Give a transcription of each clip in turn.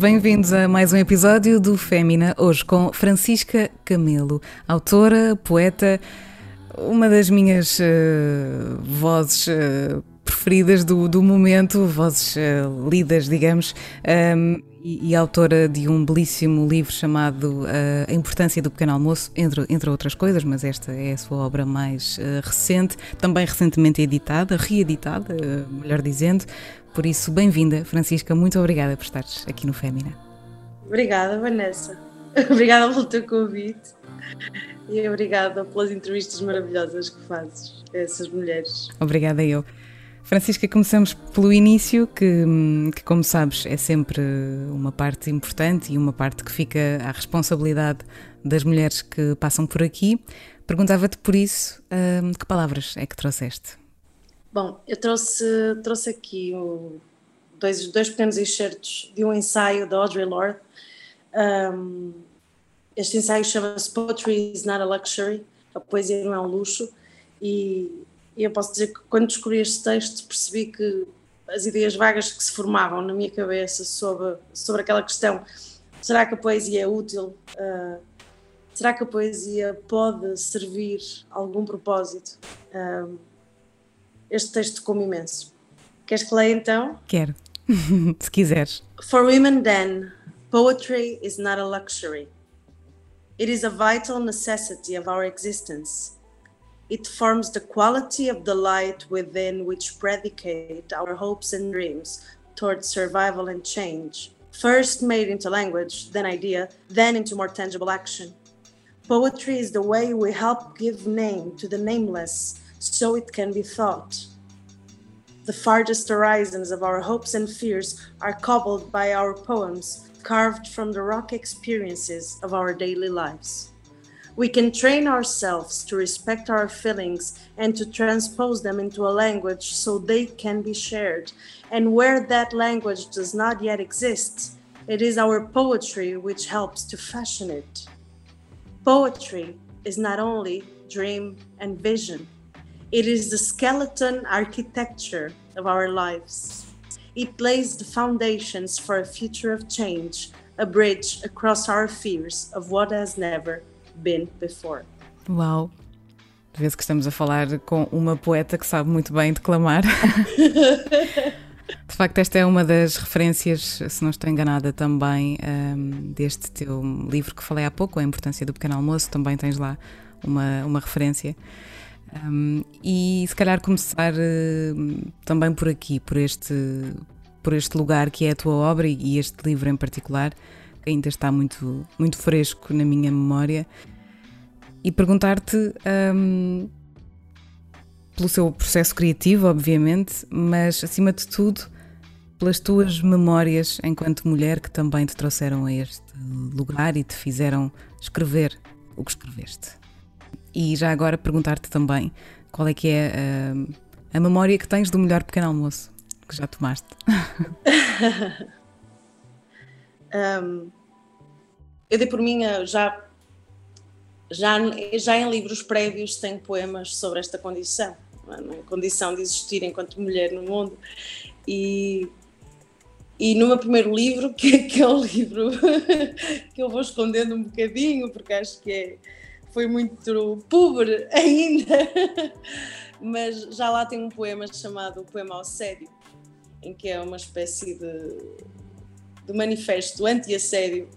Bem-vindos a mais um episódio do Fémina, hoje com Francisca Camelo, autora, poeta, uma das minhas uh, vozes uh, preferidas do, do momento, vozes uh, lidas, digamos, um, e, e, autora de um belíssimo livro chamado A Importância do Pequeno Almoço, entre, entre outras coisas, mas esta é a sua obra mais recente, também recentemente editada, reeditada, melhor dizendo. Por isso, bem-vinda, Francisca, muito obrigada por estares aqui no Fémina. Obrigada, Vanessa. Obrigada pelo teu convite e obrigada pelas entrevistas maravilhosas que fazes a essas mulheres. Obrigada eu. Francisca, começamos pelo início, que, que, como sabes, é sempre uma parte importante e uma parte que fica à responsabilidade das mulheres que passam por aqui. Perguntava-te por isso, hum, que palavras é que trouxeste? Bom, eu trouxe, trouxe aqui o, dois, dois pequenos excertos de um ensaio da Audre Lorde. Um, este ensaio chama-se Poetry is not a luxury, a poesia não é um luxo, e, e eu posso dizer que quando descobri este texto percebi que as ideias vagas que se formavam na minha cabeça sobre, sobre aquela questão, será que a poesia é útil? Uh, será que a poesia pode servir a algum propósito? Uh, este texto como imenso. Queres que leia então? Quero, se quiseres. For women, then, poetry is not a luxury. It is a vital necessity of our existence. It forms the quality of the light within which predicate our hopes and dreams towards survival and change. First made into language, then idea, then into more tangible action. Poetry is the way we help give name to the nameless so it can be thought. The farthest horizons of our hopes and fears are cobbled by our poems, carved from the rock experiences of our daily lives. We can train ourselves to respect our feelings and to transpose them into a language so they can be shared. And where that language does not yet exist, it is our poetry which helps to fashion it. Poetry is not only dream and vision it is the skeleton architecture of our lives. It lays the foundations for a future of change, a bridge across our fears of what has never been before. Uau! Vê-se que estamos a falar com uma poeta que sabe muito bem declamar. De facto, esta é uma das referências, se não estou enganada, também um, deste teu livro que falei há pouco, A Importância do Pequeno Almoço. Também tens lá uma, uma referência. Um, e se calhar começar uh, também por aqui, por este, por este lugar que é a tua obra e este livro em particular, ainda está muito, muito fresco na minha memória, e perguntar-te um, pelo seu processo criativo, obviamente, mas acima de tudo pelas tuas memórias enquanto mulher que também te trouxeram a este lugar e te fizeram escrever o que escreveste. E já agora perguntar-te também qual é que é a, a memória que tens do melhor pequeno almoço que já tomaste. um, eu dei por mim já, já, já em livros prévios tenho poemas sobre esta condição, a é? condição de existir enquanto mulher no mundo. E, e no meu primeiro livro, que, que é o livro que eu vou escondendo um bocadinho, porque acho que é foi muito pobre ainda, mas já lá tem um poema chamado O Poema ao Sério, em que é uma espécie de, de manifesto anti-assédio,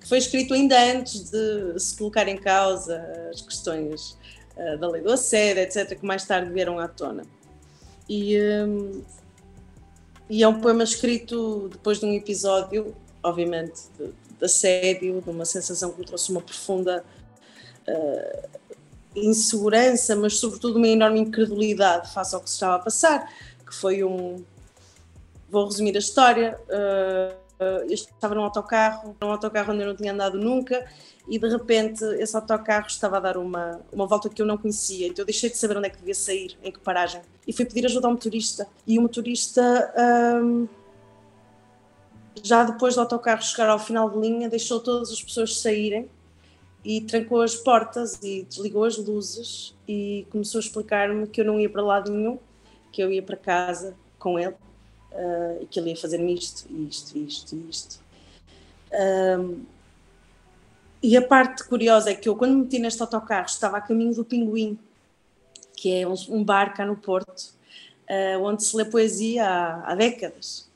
que foi escrito ainda antes de se colocar em causa as questões uh, da lei do assédio, etc., que mais tarde vieram à tona. E, um, e é um poema escrito depois de um episódio, obviamente, de, de assédio, de uma sensação que me trouxe uma profunda uh, insegurança, mas sobretudo uma enorme incredulidade face ao que se estava a passar, que foi um. Vou resumir a história. Uh, eu estava num autocarro, num autocarro onde eu não tinha andado nunca, e de repente esse autocarro estava a dar uma, uma volta que eu não conhecia, então eu deixei de saber onde é que devia sair, em que paragem, e fui pedir ajuda ao motorista. E o motorista. Um, já depois do autocarro chegar ao final de linha, deixou todas as pessoas saírem e trancou as portas e desligou as luzes e começou a explicar-me que eu não ia para lado nenhum, que eu ia para casa com ele uh, e que ele ia fazer-me isto, isto, isto, isto. Um, e a parte curiosa é que eu, quando me meti neste autocarro, estava a caminho do Pinguim, que é um, um bar cá no Porto, uh, onde se lê poesia há, há, décadas.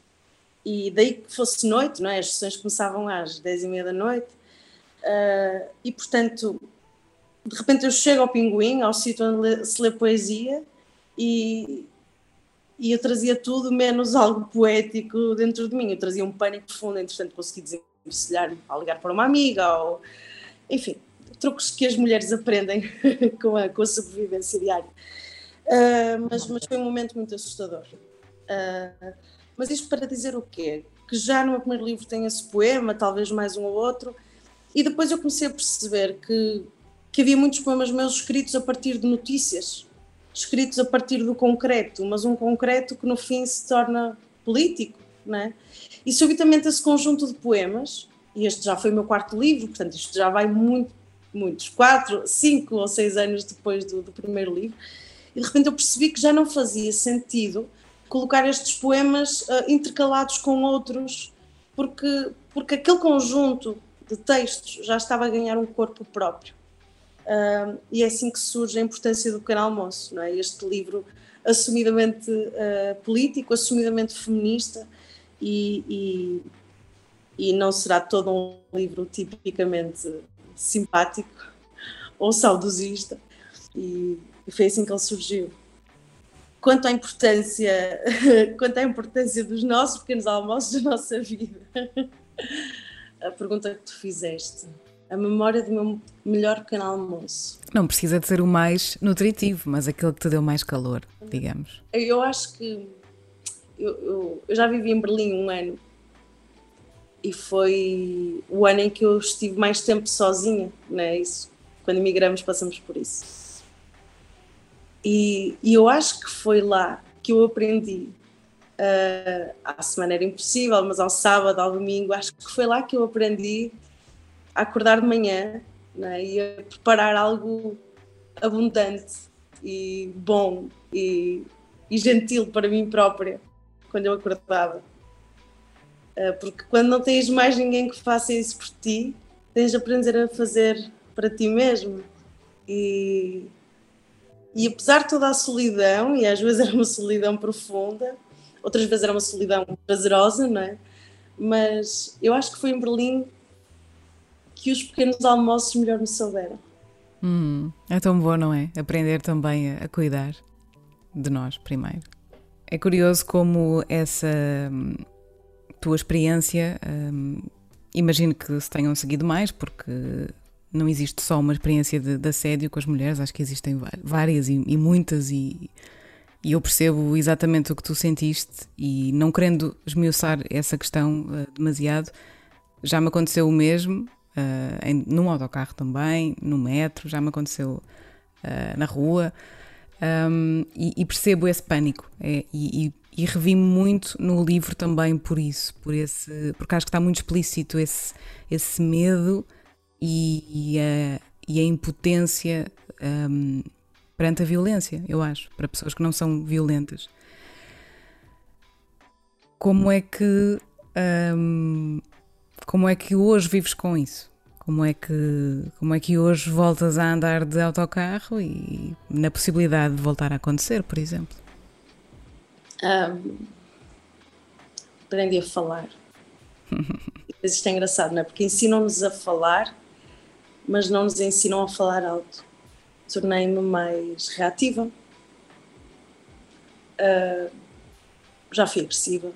E daí que fosse noite, não é? as sessões começavam às 10 e meia da noite, uh, e portanto, de repente eu chego ao Pinguim, ao sítio onde se lê poesia, e, e eu trazia tudo menos algo poético dentro de mim. Eu trazia um pânico profundo, entretanto consegui desenvencilhar ao ligar para uma amiga, ou enfim, truques que as mulheres aprendem com, a, com a sobrevivência diária. Uh, mas, mas, foi um momento muito assustador. Uh, mas isto para dizer o quê? Que já no meu primeiro livro tem esse poema, talvez mais um ou outro, e depois eu comecei a perceber que, que havia muitos poemas meus escritos a partir de notícias, escritos a partir do concreto, mas um concreto que no fim se torna político, não é? E subitamente esse conjunto de poemas, e este já foi o meu quarto livro, portanto isto já vai muito, muitos, quatro, cinco ou seis anos depois do, do primeiro livro, e de repente eu percebi que já não fazia sentido colocar estes poemas uh, intercalados com outros, porque, porque aquele conjunto de textos já estava a ganhar um corpo próprio. Uh, e é assim que surge a importância do pequeno almoço, não é? Este livro assumidamente uh, político, assumidamente feminista e, e, e, não será todo um livro tipicamente simpático ou saudosista e, e foi assim que ele surgiu. Quanto à importância, quanto à importância dos nossos pequenos almoços da nossa vida, a pergunta que tu fizeste a memória do meu melhor pequeno almoço. Não precisa de ser o mais nutritivo, mas aquele que te deu mais calor, digamos. Eu acho que eu, eu, eu já vivi em Berlim um ano e foi o ano em que eu estive mais tempo sozinha, né? Isso, quando emigramos passamos por isso. E, e eu acho que foi lá que eu aprendi. Uh, à semana era impossível, mas ao sábado, ao domingo, acho que foi lá que eu aprendi a acordar de manhã né, e a preparar algo abundante e bom e, e gentil para mim própria quando eu acordava. Uh, porque quando não tens mais ninguém que faça isso por ti, tens de aprender a fazer para ti mesmo. E, e apesar de toda a solidão, e às vezes era uma solidão profunda, outras vezes era uma solidão prazerosa, não é? Mas eu acho que foi em Berlim que os pequenos almoços melhor me souberam. Hum, é tão bom, não é? Aprender também a, cuidar de nós primeiro. É curioso como essa hum, tua experiência, hum, imagino que se tenham seguido mais, porque não existe só uma experiência de, de assédio com as mulheres, acho que existem várias e, e muitas, e, e, eu percebo exatamente o que tu sentiste, e não querendo esmiuçar essa questão uh, demasiado, já me aconteceu o mesmo, uh, em, num autocarro também, no metro, já me aconteceu uh, na rua, um, e, e, percebo esse pânico. É, e, e, e revi-me muito no livro também por isso, por esse, porque acho que está muito explícito esse, esse medo e, a, e a impotência um, perante a violência, eu acho, para pessoas que não são violentas. Como é que um, como é que hoje vives com isso? Como é que, como é que hoje voltas a andar de autocarro e na possibilidade de voltar a acontecer, por exemplo? Um, aprendi a falar. Isto é engraçado, não é? Porque ensinam-nos a falar, mas não nos ensinam a falar alto. Tornei-me mais reativa. Uh, já fui agressiva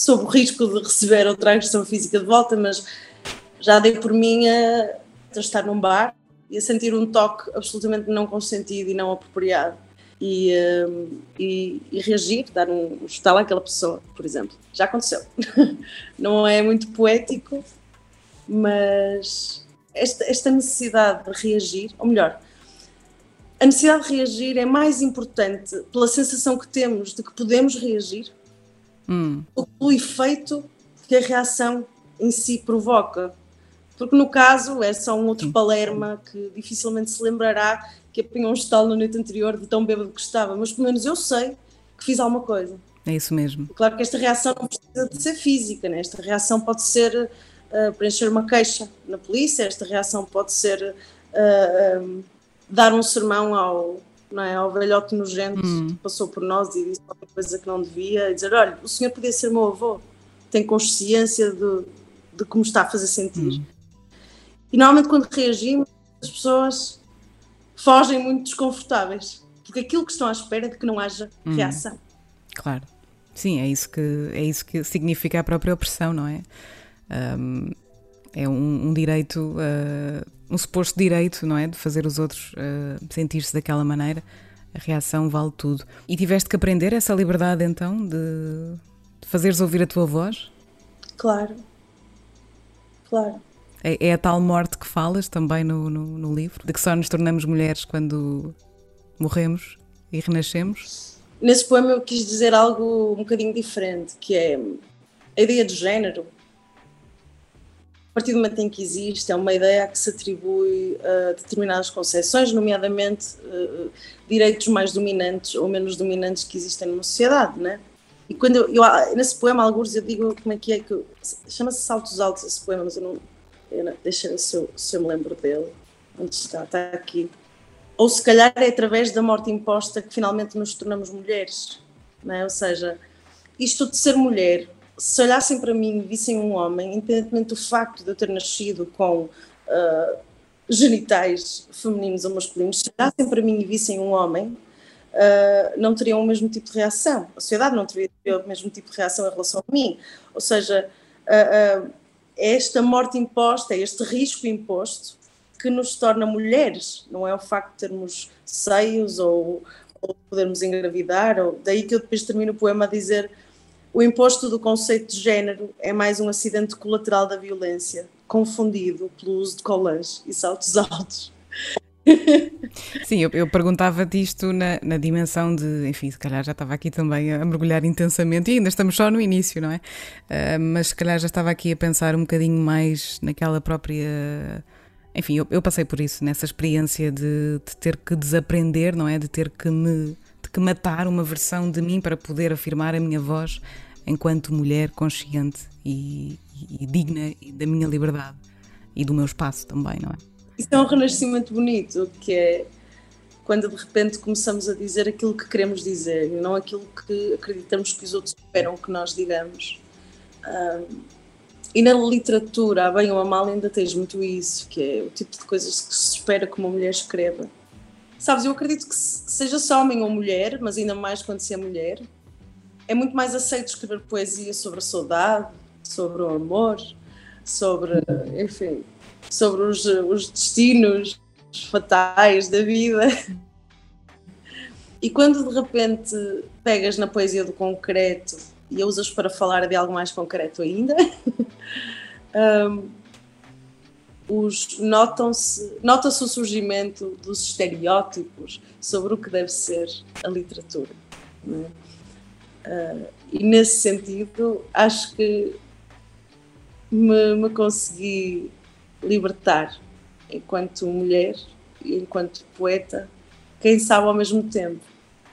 sob o risco de receber outra agressão física de volta, mas já dei por mim a, a estar num bar e a sentir um toque absolutamente não consentido e não apropriado. E, um, e, e, reagir, dar um estalo àquela pessoa, por exemplo. Já aconteceu. não é muito poético, mas esta, esta necessidade de reagir, ou melhor, a necessidade de reagir é mais importante pela sensação que temos de que podemos reagir hum. pelo efeito que a reação em si provoca. Porque no caso é só um outro Palerma que dificilmente se lembrará que apanhou um estalo na noite anterior de tão bêbado que estava, mas pelo menos eu sei que fiz alguma coisa. É isso mesmo. Claro que esta reação não precisa de ser física, né? esta reação pode ser uh, preencher uma queixa na polícia, esta reação pode ser uh, um, dar um sermão ao, não é, ao velhote nojento hum. que passou por nós e disse coisa que não devia, e dizer: olha, o senhor podia ser meu avô, tem consciência de, de como está a fazer sentir. Hum. E normalmente quando reagimos, as pessoas fogem muito desconfortáveis, porque aquilo que estão à espera é de que não haja hum. reação. Claro. Sim, é isso que é isso que significa a própria opressão, não é? Um, é um, um direito, uh, um suposto direito, não é? De fazer os outros uh, sentir-se daquela maneira. A reação vale tudo. E tiveste que aprender essa liberdade então de, de fazeres ouvir a tua voz? Claro. Claro. É, é, a tal morte que falas também no, no, no livro? De que só nos tornamos mulheres quando morremos e renascemos? Nesse poema eu quis dizer algo um bocadinho diferente, que é a ideia de género. A partir do momento em que existe, é uma ideia que se atribui a determinadas concepções, nomeadamente uh, direitos mais dominantes ou menos dominantes que existem numa sociedade, né? E quando eu, eu nesse poema, alguns eu digo como é que é que chama-se Saltos Altos esse poema, mas eu não, eu não deixa se eu, se eu me lembro dele. Onde está? Está aqui ou se calhar é através da morte imposta que finalmente nos tornamos mulheres, não é? Ou seja, isto de ser mulher, se olhassem para mim e vissem um homem, independentemente do facto de eu ter nascido com uh, genitais femininos ou masculinos, se olhassem para mim e vissem um homem, uh, não teriam o mesmo tipo de reação. A sociedade não teria o mesmo tipo de reação em relação a mim. Ou seja, uh, é esta morte imposta, é este risco imposto que nos torna mulheres, não é o facto de termos seios ou, ou podermos engravidar, ou, daí que eu depois termino o poema a dizer o imposto do conceito de género é mais um acidente colateral da violência, confundido pelo uso de colãs e saltos altos. Sim, eu, eu perguntava-te isto na, na, dimensão de, enfim, se calhar já estava aqui também a mergulhar intensamente e ainda estamos só no início, não é? Uh, mas se calhar já estava aqui a pensar um bocadinho mais naquela própria enfim, eu, eu, passei por isso, nessa experiência de, de, ter que desaprender, não é? De ter que me que matar uma versão de mim para poder afirmar a minha voz enquanto mulher consciente e, e, e digna da minha liberdade e do meu espaço também, não é? Isso é um renascimento bonito, que é quando de repente começamos a dizer aquilo que queremos dizer não aquilo que acreditamos que os outros esperam que nós digamos. Um, e na literatura, a bem ou a mal, ainda tens muito isso, que é o tipo de coisas que se espera que uma mulher escreva. Sabes, eu acredito que seja só homem ou mulher, mas ainda mais quando se é mulher, é muito mais aceito escrever poesia sobre a saudade, sobre o amor, sobre, enfim, sobre os, os destinos fatais da vida. E quando de repente pegas na poesia do concreto e usas para falar de algo mais concreto ainda, um, os notam-se nota-se o surgimento dos estereótipos sobre o que deve ser a literatura. Uh, e nesse sentido, acho que me, me consegui libertar enquanto mulher e enquanto poeta, quem sabe ao mesmo tempo.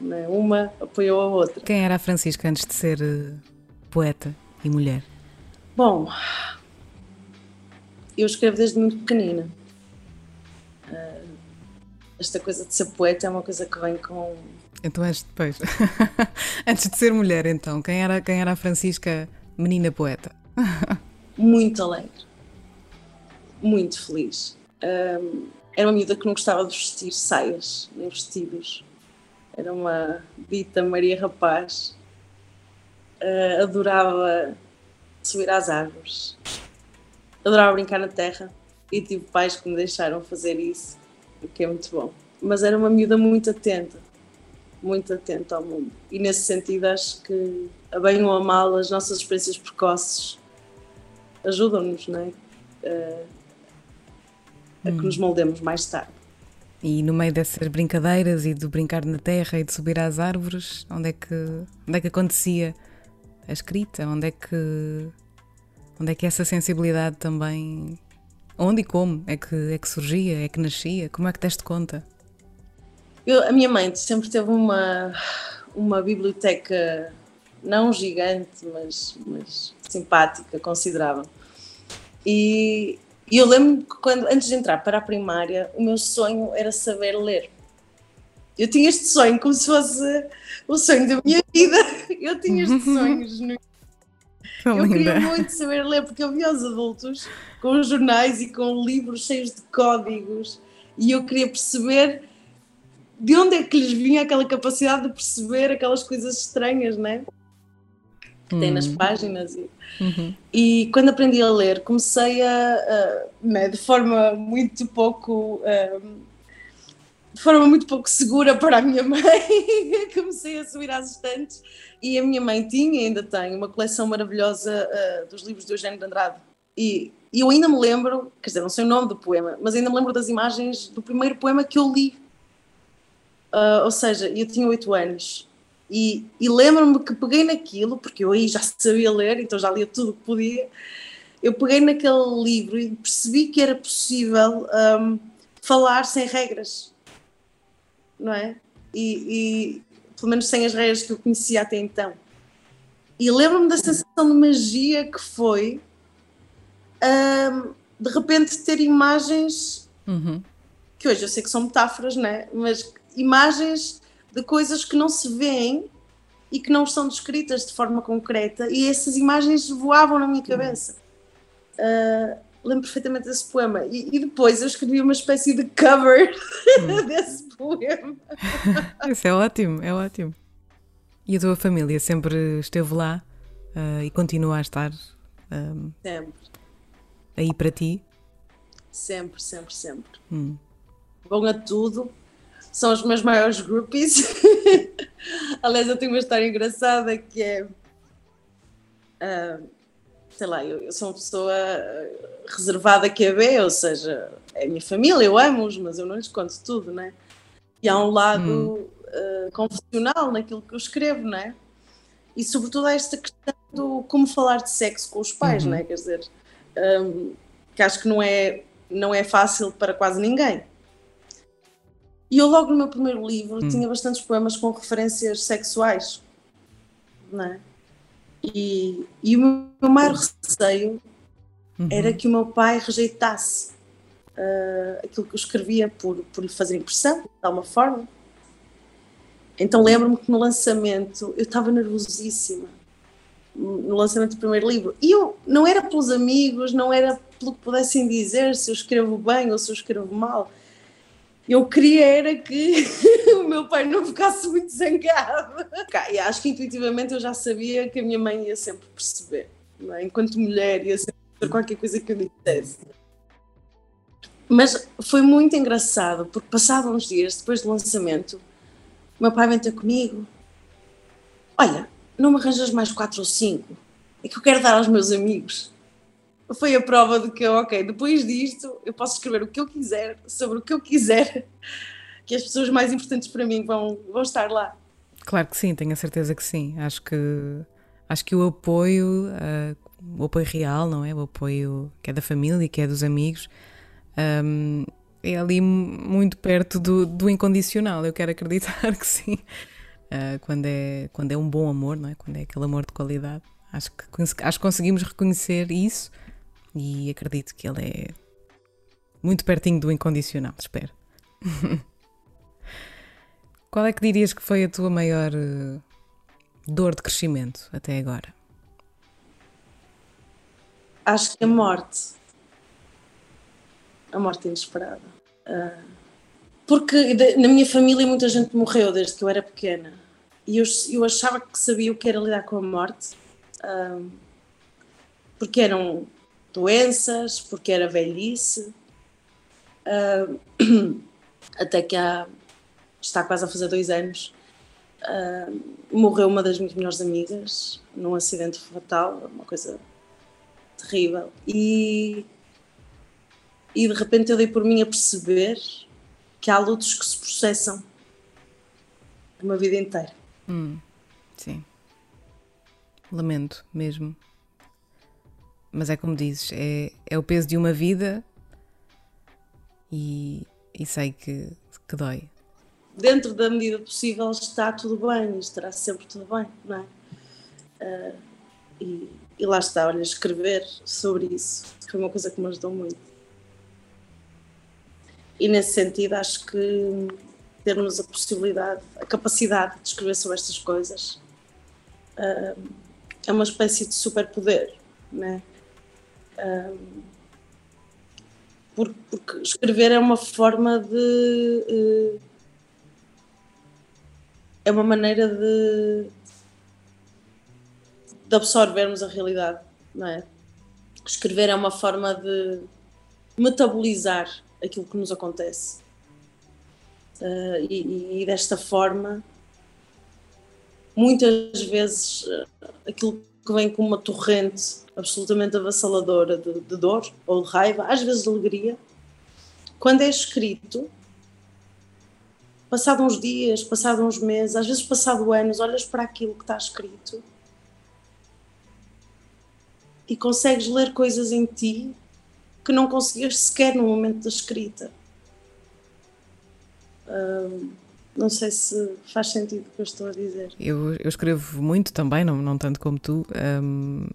Né? Uma apoiou a outra. Quem era a Francisca antes de ser uh, poeta e mulher? Bom, eu escrevo desde muito pequenina. Uh, esta coisa de ser poeta é uma coisa que vem com. Então és depois. Antes de ser mulher, então, quem era, quem era a Francisca, menina poeta? muito alegre. Muito feliz. Um, era uma miúda que não gostava de vestir saias nem vestidos. Era uma dita Maria Rapaz. Uh, adorava subir às árvores. Adorava brincar na terra e tive pais que me deixaram fazer isso, o que é muito bom. Mas era uma miúda muito atenta, muito atenta ao mundo. E nesse sentido acho que, a bem ou a mal, as nossas experiências precoces ajudam-nos, não é? Uh, a que hum. nos moldemos mais tarde. E no meio dessas brincadeiras e do brincar na terra e de subir às árvores, onde é que, onde é que acontecia a escrita? Onde é que onde é que essa sensibilidade também onde e como é que é que surgia, é que nascia? Como é que deste conta? Eu, a minha mãe sempre teve uma uma biblioteca não gigante, mas, mas simpática, considerável. E, e eu lembro que quando, antes de entrar para a primária, o meu sonho era saber ler. Eu tinha este sonho como se fosse o sonho da minha vida. Eu tinha estes sonhos. No... Eu queria muito saber ler, porque eu via os adultos com jornais e com livros cheios de códigos e eu queria perceber de onde é que lhes vinha aquela capacidade de perceber aquelas coisas estranhas, né? Que tem nas hum. páginas. E, uhum. e quando aprendi a ler, comecei a, a né, de forma muito pouco. Um, de forma muito pouco segura para a minha mãe, comecei a subir às estantes e a minha mãe tinha ainda tem uma coleção maravilhosa uh, dos livros de Eugênio de Andrade. E, e eu ainda me lembro, quer dizer, não sei o nome do poema, mas ainda me lembro das imagens do primeiro poema que eu li Uh, ou seja, eu tinha oito anos e, e lembro-me que peguei naquilo, porque eu aí já sabia ler, então já lia tudo o que podia. Eu peguei naquele livro e percebi que era possível um, falar sem regras, não é? E, pelo menos sem as regras que eu conhecia até então. E lembro-me da sensação de magia que foi um, de repente ter imagens uhum. que hoje eu sei que são metáforas, não é? Mas imagens de coisas que não se veem e que não são descritas de forma concreta, e essas imagens voavam na minha cabeça. Uh, lembro perfeitamente desse poema. E, e, depois eu escrevi uma espécie de cover hum. desse poema. Isso é ótimo, é ótimo. E a tua família sempre esteve lá uh, e continua a estar um, sempre. aí para ti? Sempre, sempre, sempre. Hum. Bom a tudo são os meus maiores groupies. Aliás, eu tenho uma história engraçada que é. Uh, sei lá, eu, eu, sou uma pessoa reservada que a vê, ou seja, é a minha família, eu amo-os, mas eu não lhes conto tudo, né? E há um lado hum. uh, confessional naquilo que eu escrevo, né? E sobretudo há esta questão do como falar de sexo com os pais, uhum. né? Quer dizer, um, que acho que não é, não é fácil para quase ninguém. E eu logo no meu primeiro livro hum. tinha bastantes poemas com referências sexuais, não é? E, e o meu maior receio uhum. era que o meu pai rejeitasse uh, aquilo que eu escrevia por, por lhe fazer impressão, de alguma forma. Então lembro-me que no lançamento eu estava nervosíssima, no lançamento do primeiro livro. E eu não era pelos amigos, não era pelo que pudessem dizer se eu escrevo bem ou se eu escrevo mal eu queria era que o meu pai não ficasse muito zangado. E acho que intuitivamente eu já sabia que a minha mãe ia sempre perceber, é? enquanto mulher ia sempre perceber qualquer coisa que eu dissesse. Mas foi muito engraçado, porque passado uns dias depois do lançamento, o meu pai vem ter comigo: Olha, não me arranjas mais quatro ou cinco, é que eu quero dar aos meus amigos foi a prova de que, ok, depois disto eu posso escrever o que eu quiser, sobre o que eu quiser, que as pessoas mais importantes para mim vão, vão estar lá. Claro que sim, tenho a certeza que sim. Acho que, acho que o apoio, uh, o apoio real, não é? O apoio que é da família, que é dos amigos, um, é ali muito perto do, do incondicional. Eu quero acreditar que sim. Uh, quando, é, quando é um bom amor, não é? Quando é aquele amor de qualidade. Acho que, acho que conseguimos reconhecer isso e acredito que ele é muito pertinho do incondicional, espero. Qual é que dirias que foi a tua maior uh, dor de crescimento até agora? Acho que a morte. A morte inesperada. Uh, porque na minha família muita gente morreu desde que eu era pequena. E eu, eu achava que sabia o que era lidar com a morte. Uh, porque eram doenças, porque era velhice, uh, até que há, está quase a fazer dois anos, uh, morreu uma das minhas melhores amigas num acidente fatal, uma coisa terrível. E, e de repente eu dei por mim a perceber que há lutos que se processam uma vida inteira. Hum, sim. Lamento mesmo. Mas é como dizes, é, é o peso de uma vida e, e sei que, que dói. Dentro da medida possível está tudo bem, estará sempre tudo bem, não é? Uh, e, e, lá está, olha, escrever sobre isso foi uma coisa que me ajudou muito. E nesse sentido, acho que termos a possibilidade, a capacidade de escrever sobre estas coisas uh, é uma espécie de superpoder, né? Porque, porque, escrever é uma forma de. Uh, é uma maneira de, de absorvermos a realidade, não é? Escrever é uma forma de metabolizar aquilo que nos acontece. Uh, e, e, desta forma, muitas vezes uh, aquilo que vem com uma torrente absolutamente avassaladora de, de, dor ou de raiva, às vezes de alegria, quando é escrito, passado uns dias, passado uns meses, às vezes passado anos, olhas para aquilo que está escrito e consegues ler coisas em ti que não conseguias sequer no momento da escrita não sei se faz sentido o que eu estou a dizer. Eu, eu escrevo muito também, não, não tanto como tu, um,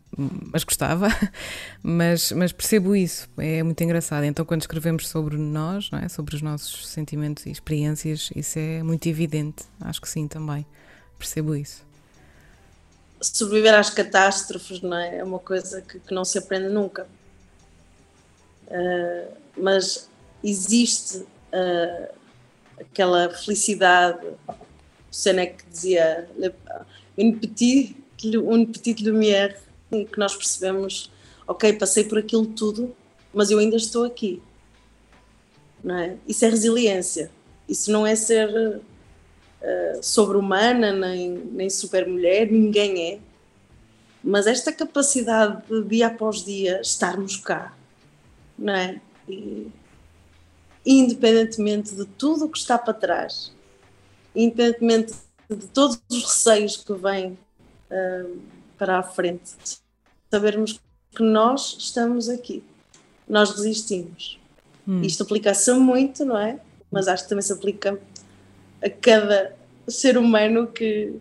mas gostava, mas, mas percebo isso, é muito engraçado. Então, quando escrevemos sobre nós, é? sobre os nossos sentimentos e experiências, isso é muito evidente. Acho que sim também, percebo isso. Sobreviver às catástrofes não é? é uma coisa que, que não se aprende nunca. Uh, mas existe. Uh, aquela felicidade. O Seneca dizia une petite, une petite lumière, que nós percebemos, ok, passei por aquilo tudo, mas eu ainda estou aqui. Não é? Isso é resiliência. Isso não é ser uh, sobre-humana, nem, nem super-mulher, ninguém é. Mas esta capacidade de dia após dia estarmos cá, não é? E, independentemente de tudo o que está para trás, independentemente de todos os receios que vêm uh, para a frente, sabermos que nós estamos aqui, nós resistimos. Hum. Isto aplica-se muito, não é? Mas acho que também se aplica a cada ser humano que,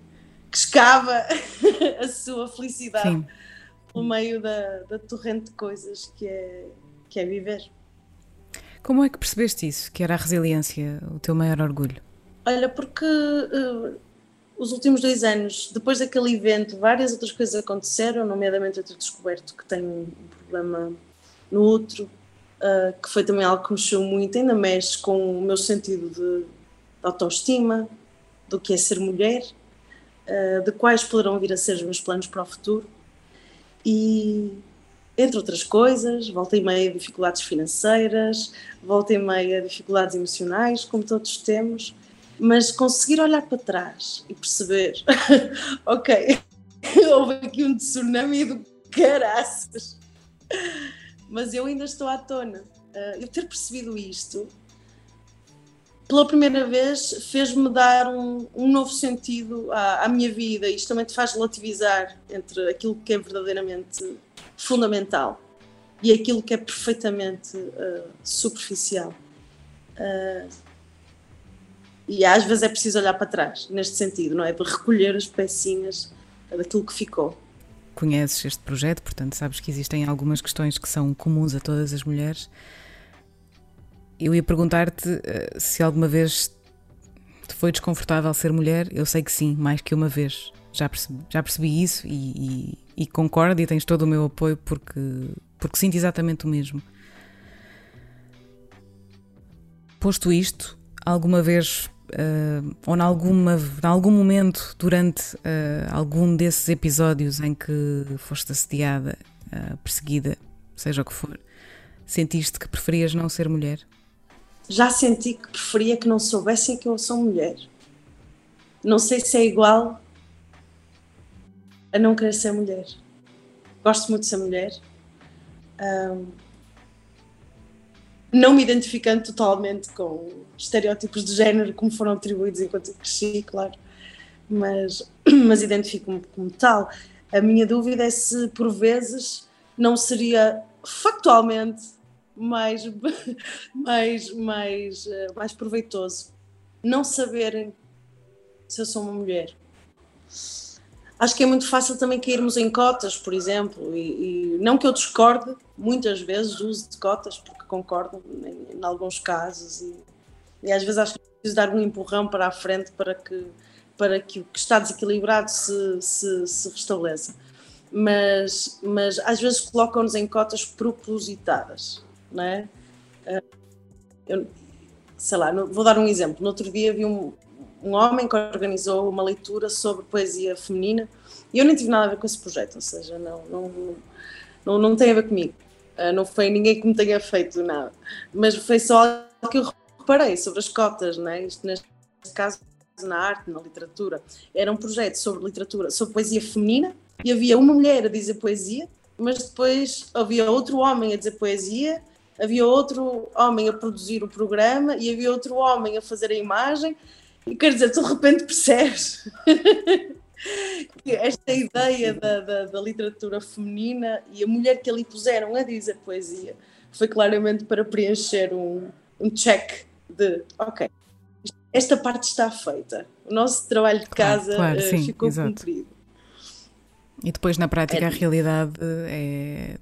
que escava a sua felicidade Sim. no meio da, da torrente de coisas que é, que é viver. Como é que percebeste isso, que era a resiliência o teu maior orgulho? Olha, porque uh, os últimos dois anos, depois daquele evento, várias outras coisas aconteceram, nomeadamente eu ter descoberto que tenho um problema no outro, uh, que foi também algo que mexeu muito, ainda mexe com o meu sentido de, de autoestima, do que é ser mulher, uh, de quais poderão vir a ser os meus planos para o futuro. E entre outras coisas, volta e meia dificuldades financeiras, volta e meia dificuldades emocionais, como todos temos, mas conseguir olhar para trás e perceber, ok, houve aqui um tsunami do caraças, mas eu ainda estou à tona. Uh, eu ter percebido isto, pela primeira vez, fez-me dar um, um, novo sentido à, à minha vida. Isto também te faz relativizar entre aquilo que é verdadeiramente fundamental e aquilo que é perfeitamente uh, superficial. Uh, e às vezes é preciso olhar para trás, neste sentido, não é? Para recolher as pecinhas daquilo que ficou. Conheces este projeto, portanto, sabes que existem algumas questões que são comuns a todas as mulheres. Eu ia perguntar-te uh, se alguma vez te foi desconfortável ser mulher. Eu sei que sim, mais que uma vez. Já percebi, já percebi isso e, e concordo e tens todo o meu apoio porque, porque sinto exatamente o mesmo. Posto isto, alguma vez uh, ou em algum momento durante uh, algum desses episódios em que foste assediada, uh, perseguida, seja o que for, sentiste que preferias não ser mulher? Já senti que preferia que não soubessem que eu sou mulher. Não sei se é igual a não querer ser mulher. Gosto muito de ser mulher. Um, não me identificando totalmente com estereótipos de género como foram atribuídos enquanto cresci, claro, mas, mas identifico-me como tal. A minha dúvida é se, por vezes, não seria factualmente mais, mais, mais, eh, mais proveitoso não saberem se eu sou uma mulher. Acho que é muito fácil também cairmos em cotas, por exemplo, e, e não que eu discorde muitas vezes uso de cotas, porque concordo em, em alguns casos, e, e, às vezes acho que é preciso dar um empurrão para a frente para que, para que o que está desequilibrado se, se, se restabeleça. Mas, mas às vezes colocam-nos em cotas propositadas, não é? Ah, eu, sei lá, vou dar um exemplo. No outro dia vi um, um homem que organizou uma leitura sobre poesia feminina e eu nem tive nada a ver com esse projeto, ou seja, não, não, não, não tem a ver comigo. Uh, não foi ninguém que me tenha feito nada, mas foi só que eu reparei sobre as cotas, né? Isto neste caso na arte, na literatura. Era um projeto sobre literatura, sobre poesia feminina e havia uma mulher a dizer poesia, mas depois havia outro homem a dizer poesia, havia outro homem a produzir o programa e havia outro homem a fazer a imagem e quer dizer, tu de repente percebes que esta ideia da, da, da, literatura feminina e a mulher que ali puseram a dizer poesia foi claramente para preencher um, um check de ok, esta parte está feita, o nosso trabalho de casa claro, claro, sim, ficou exato. cumprido. E depois na prática é. a realidade é,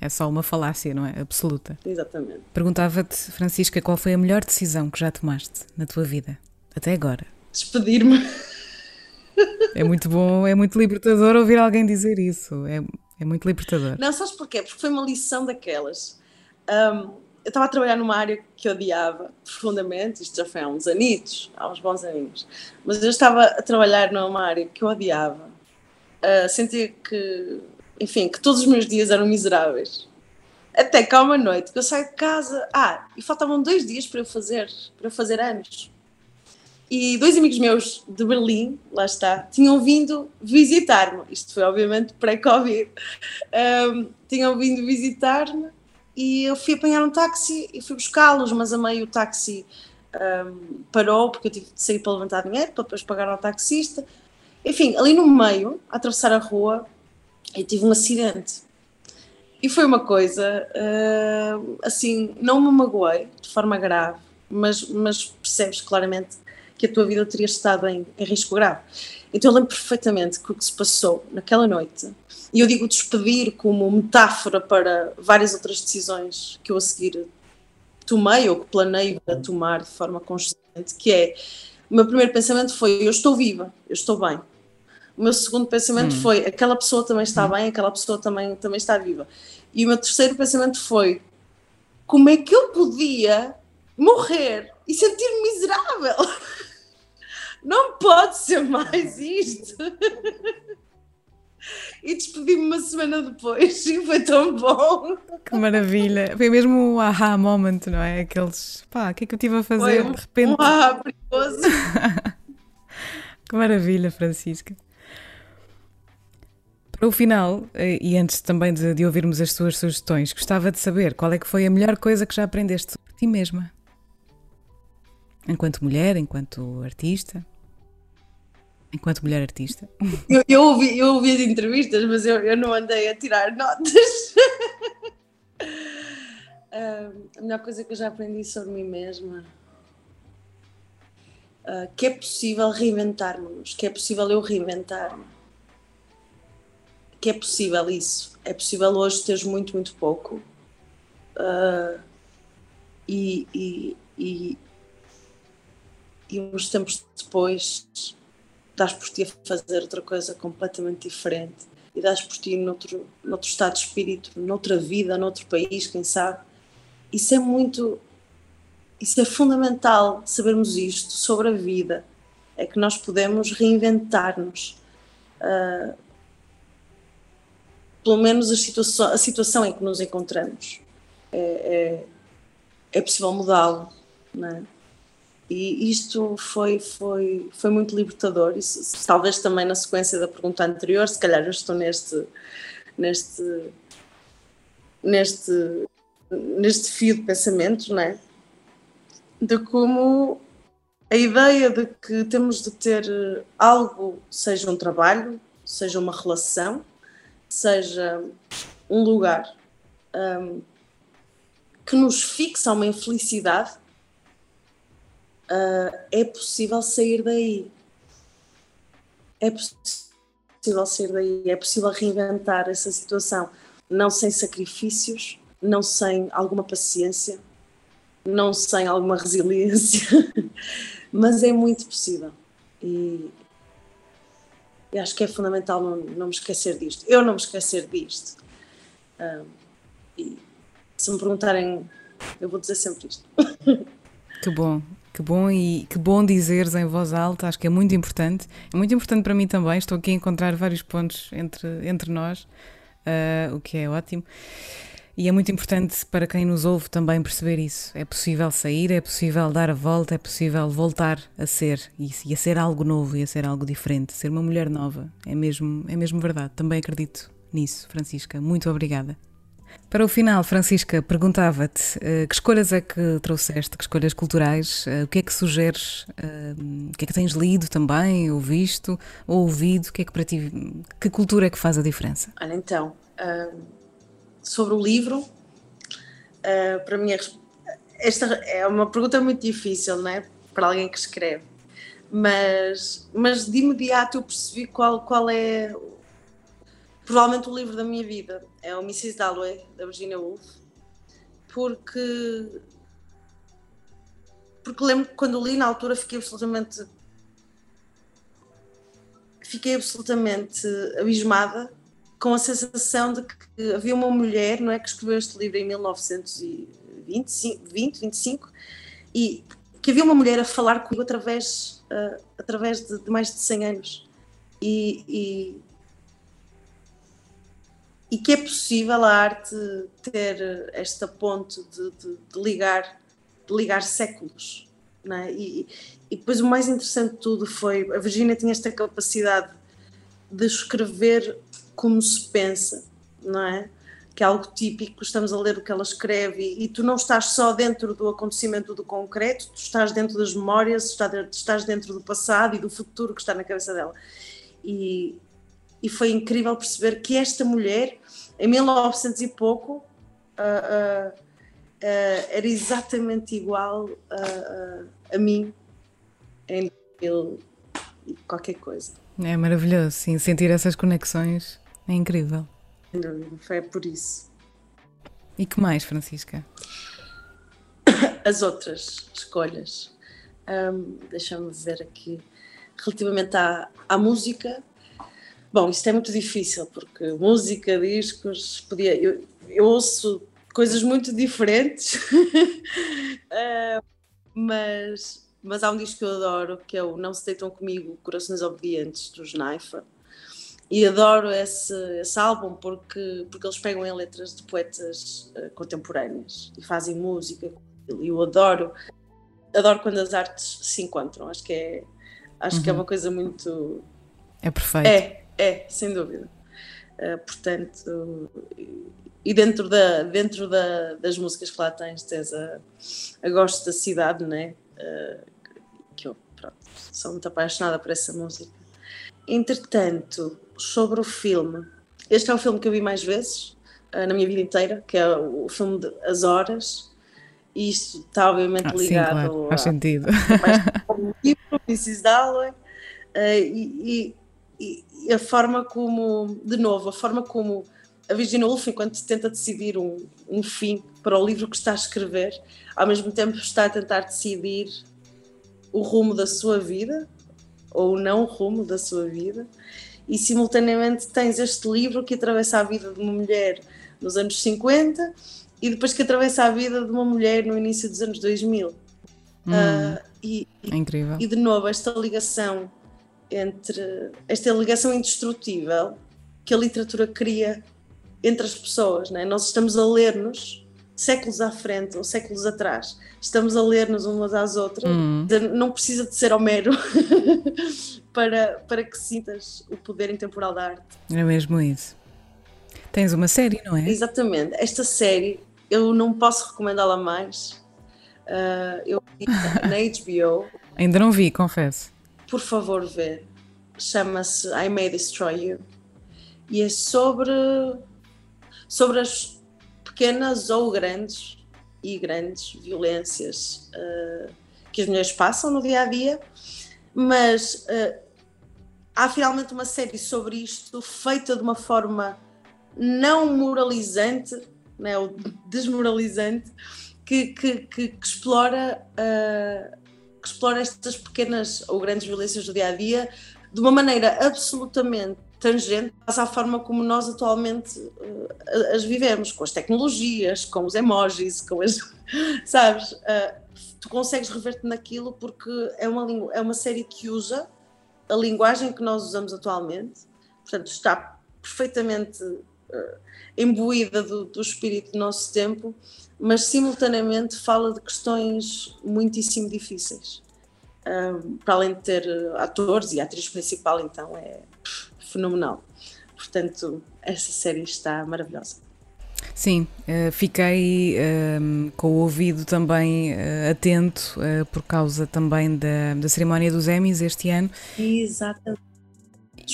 é só uma falácia, não é? Absoluta. Exatamente. Perguntava-te, Francisca, qual foi a melhor decisão que já tomaste na tua vida? Até agora. Despedir-me. É muito bom, é muito libertador ouvir alguém dizer isso. É, é muito libertador. Não, sabes porquê? Porque foi uma lição daquelas. Um, eu estava a trabalhar numa área que odiava profundamente, isto já foi há uns anitos, há uns bons aninhos, mas eu estava a trabalhar numa área que eu odiava. Uh, sentia que, enfim, que todos os meus dias eram miseráveis. Até cá uma noite que eu saio de casa, ah, e faltavam dois dias para eu fazer, para eu fazer anos. E dois amigos meus de Berlim, lá está, tinham vindo visitar-me. Isto foi, obviamente, pré-Covid. Um, tinham vindo visitar-me e eu fui apanhar um táxi e fui buscá-los, mas a meio o táxi um, parou porque eu tive de sair para levantar dinheiro para depois pagar ao taxista. Enfim, ali no meio, a atravessar a rua, eu tive um acidente. E foi uma coisa, uh, assim, não me magoei de forma grave, mas, mas percebes claramente que a tua vida teria estado em, em risco grave. Então eu lembro perfeitamente que o que se passou naquela noite, e eu digo despedir como metáfora para várias outras decisões que eu a seguir tomei ou que planeio a tomar de forma consciente, que é, o meu primeiro pensamento foi, eu estou viva, eu estou bem. O meu segundo pensamento hum. foi, aquela pessoa também está hum. bem, aquela pessoa também, também está viva. E o meu terceiro pensamento foi, como é que eu podia morrer e sentir-me miserável? não pode ser mais isto. E despedi-me uma semana depois e foi tão bom. Que maravilha! Foi mesmo o aha moment, não é? Aqueles, pá, o que é que eu estive a fazer um, de repente? Um aha perigoso. que maravilha, Francisca. Para o final, eh, e antes também de, de ouvirmos as suas sugestões, gostava de saber qual é que foi a melhor coisa que já aprendeste sobre ti mesma enquanto mulher, enquanto artista? Enquanto mulher artista? Eu, eu, ouvi, eu ouvi as entrevistas, mas eu, eu não andei a tirar notas. uh, a melhor coisa que eu já aprendi sobre mim mesma uh, que é possível reinventar-nos, que é possível eu reinventar-me. Que é possível isso. É possível hoje teres muito, muito pouco. Uh, e, e, e, e uns tempos depois dás por ti a fazer outra coisa completamente diferente e dás por ti noutro, noutro estado de espírito, noutra vida, noutro país, quem sabe. Isso é muito. Isso é fundamental sabermos isto sobre a vida. É que nós podemos reinventar-nos. Uh, pelo menos a situação, a situação em que nos encontramos. É, é, é possível mudá-lo, é? E isto foi, foi, foi muito libertador. Isso, talvez também na sequência da pergunta anterior, se calhar eu estou neste, neste, neste, neste fio de pensamentos, não é? De como a ideia de que temos de ter algo, seja um trabalho, seja uma relação, seja um lugar um, que nos fixa uma infelicidade, uh, é possível sair daí. É possível sair daí, é possível reinventar essa situação, não sem sacrifícios, não sem alguma paciência, não sem alguma resiliência, mas é muito possível. E, e, acho que é fundamental não, não me esquecer disto. Eu não me esquecer disto. Um, e se me perguntarem, eu vou dizer sempre isto. Que bom, que bom e que bom dizeres em voz alta, acho que é muito importante. É muito importante para mim também, estou aqui a encontrar vários pontos entre, entre nós, uh, o que é ótimo. E é muito importante para quem nos ouve também perceber isso. É possível sair, é possível dar a volta, é possível voltar a ser isso, e a ser algo novo e a ser algo diferente, ser uma mulher nova. É mesmo, é mesmo verdade. Também acredito nisso, Francisca. Muito obrigada. Para o final, Francisca, perguntava-te uh, que escolhas é que trouxeste, que escolhas culturais, uh, o que é que sugeres, uh, o que é que tens lido também, ou visto, ou ouvido, o que é que para ti, que cultura é que faz a diferença? Olha, então, sobre o livro, uh, para mim, esta é uma pergunta muito difícil, não é? Para alguém que escreve. Mas, mas de imediato eu percebi qual, qual é provavelmente o livro da minha vida. É o Mrs. Dalloway, da Virginia Woolf, porque porque lembro que quando li na altura fiquei absolutamente fiquei absolutamente abismada com a sensação de que havia uma mulher, não é, que escreveu este livro em 1925, 20, 25, e que havia uma mulher a falar comigo através, uh, através de, de, mais de 100 anos. E, e, e, que é possível a arte ter esta ponte de, de, de ligar, de ligar séculos. Não é? e, e depois o mais interessante de tudo foi, a Virginia tinha esta capacidade de escrever como se pensa, não é? Que é algo típico, estamos a ler o que ela escreve e, e tu não estás só dentro do acontecimento do concreto, tu estás dentro das memórias, estás dentro do passado e do futuro que está na cabeça dela. E, e foi incrível perceber que esta mulher, em 1900 e pouco, uh, uh, uh, era exatamente igual a, a mim em qualquer coisa. É maravilhoso, sim, sentir essas conexões é incrível. Sem dúvida, foi por isso. E que mais, Francisca? As outras escolhas. Um, Deixa-me ver aqui. Relativamente à, à música, bom, isto é muito difícil, porque música, discos, podia. Eu, eu ouço coisas muito diferentes, uh, mas, mas há um disco que eu adoro, que é o Não Se Deitam Comigo, Corações Obedientes, dos Naifa e adoro esse, esse álbum porque, porque eles pegam em letras de poetas uh, contemporâneas e fazem música e eu adoro adoro quando as artes se encontram. Acho que é acho uhum. que é uhum. uma coisa muito é perfeito. É é sem dúvida. Uh, portanto e dentro da dentro da, das músicas que lá tens tens a, a gosto da cidade né? Uh, que eu pronto, sou muito apaixonada por essa música. Entretanto sobre o filme. Este é o filme que eu vi mais vezes uh, na minha vida inteira, que é o filme de As Horas. E isto está obviamente ah, ligado sim, claro. Faz a, sentido. ao livro, Mrs. Dalloway, uh, e, e, e, a forma como, de novo, a forma como a Virginia Woolf, enquanto tenta decidir um, um fim para o livro que está a escrever, ao mesmo tempo está a tentar decidir o rumo da sua vida, ou não o rumo da sua vida, e simultaneamente tens este livro que atravessa a vida de uma mulher nos anos 50 e depois que atravessa a vida de uma mulher no início dos anos 2000. Hum, uh, e, é incrível. E de novo, esta ligação entre esta ligação indestrutível que a literatura cria entre as pessoas, né? nós estamos a ler-nos séculos à frente ou séculos atrás, estamos a ler-nos umas às outras, hum. não precisa de ser Homero para, para que sintas o poder intemporal da arte. É mesmo isso. Tens uma série, não é? Exatamente. Esta série eu não posso recomendá-la mais. Uh, eu vi na HBO. Ainda não vi, confesso. Por favor, vê. chama-se I May Destroy You e é sobre, sobre as pequenas ou grandes e grandes violências uh, que as mulheres passam no dia a dia, mas uh, há finalmente uma série sobre isto feita de uma forma não moralizante, né, ou desmoralizante, que, que, que, que explora, uh, que explora estas pequenas ou grandes violências do dia a dia de uma maneira absolutamente tangente à forma como nós atualmente uh, as vivemos, com as tecnologias, com os emojis, com as. Sabes? Uh, tu consegues rever-te naquilo porque é uma, é uma série que usa a linguagem que nós usamos atualmente, portanto, está perfeitamente uh, imbuída do, do espírito do nosso tempo, mas simultaneamente fala de questões muitíssimo difíceis. para além de ter atores e a atriz principal, então é fenomenal. Portanto, essa série está maravilhosa. Sim, uh, fiquei uh, com o ouvido também uh, atento por causa também da, da cerimónia dos Emmys este ano. Exatamente.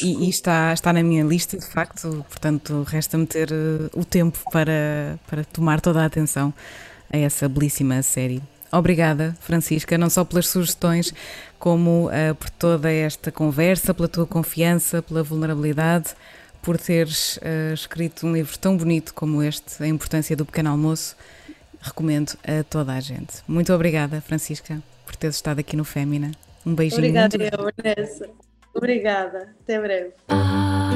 E, e, está, está na minha lista, de facto, portanto, resta-me ter o tempo para, para tomar toda a atenção a essa belíssima série. Obrigada, Francisca, não só pelas sugestões, como uh, por toda esta conversa, pela tua confiança, pela vulnerabilidade, por teres uh, escrito um livro tão bonito como este, A Importância do Pequeno Almoço. Recomendo a toda a gente. Muito obrigada, Francisca, por teres estado aqui no Fémina. Um beijinho. Obrigada, eu, Vanessa. Obrigada. Até breve. Ah,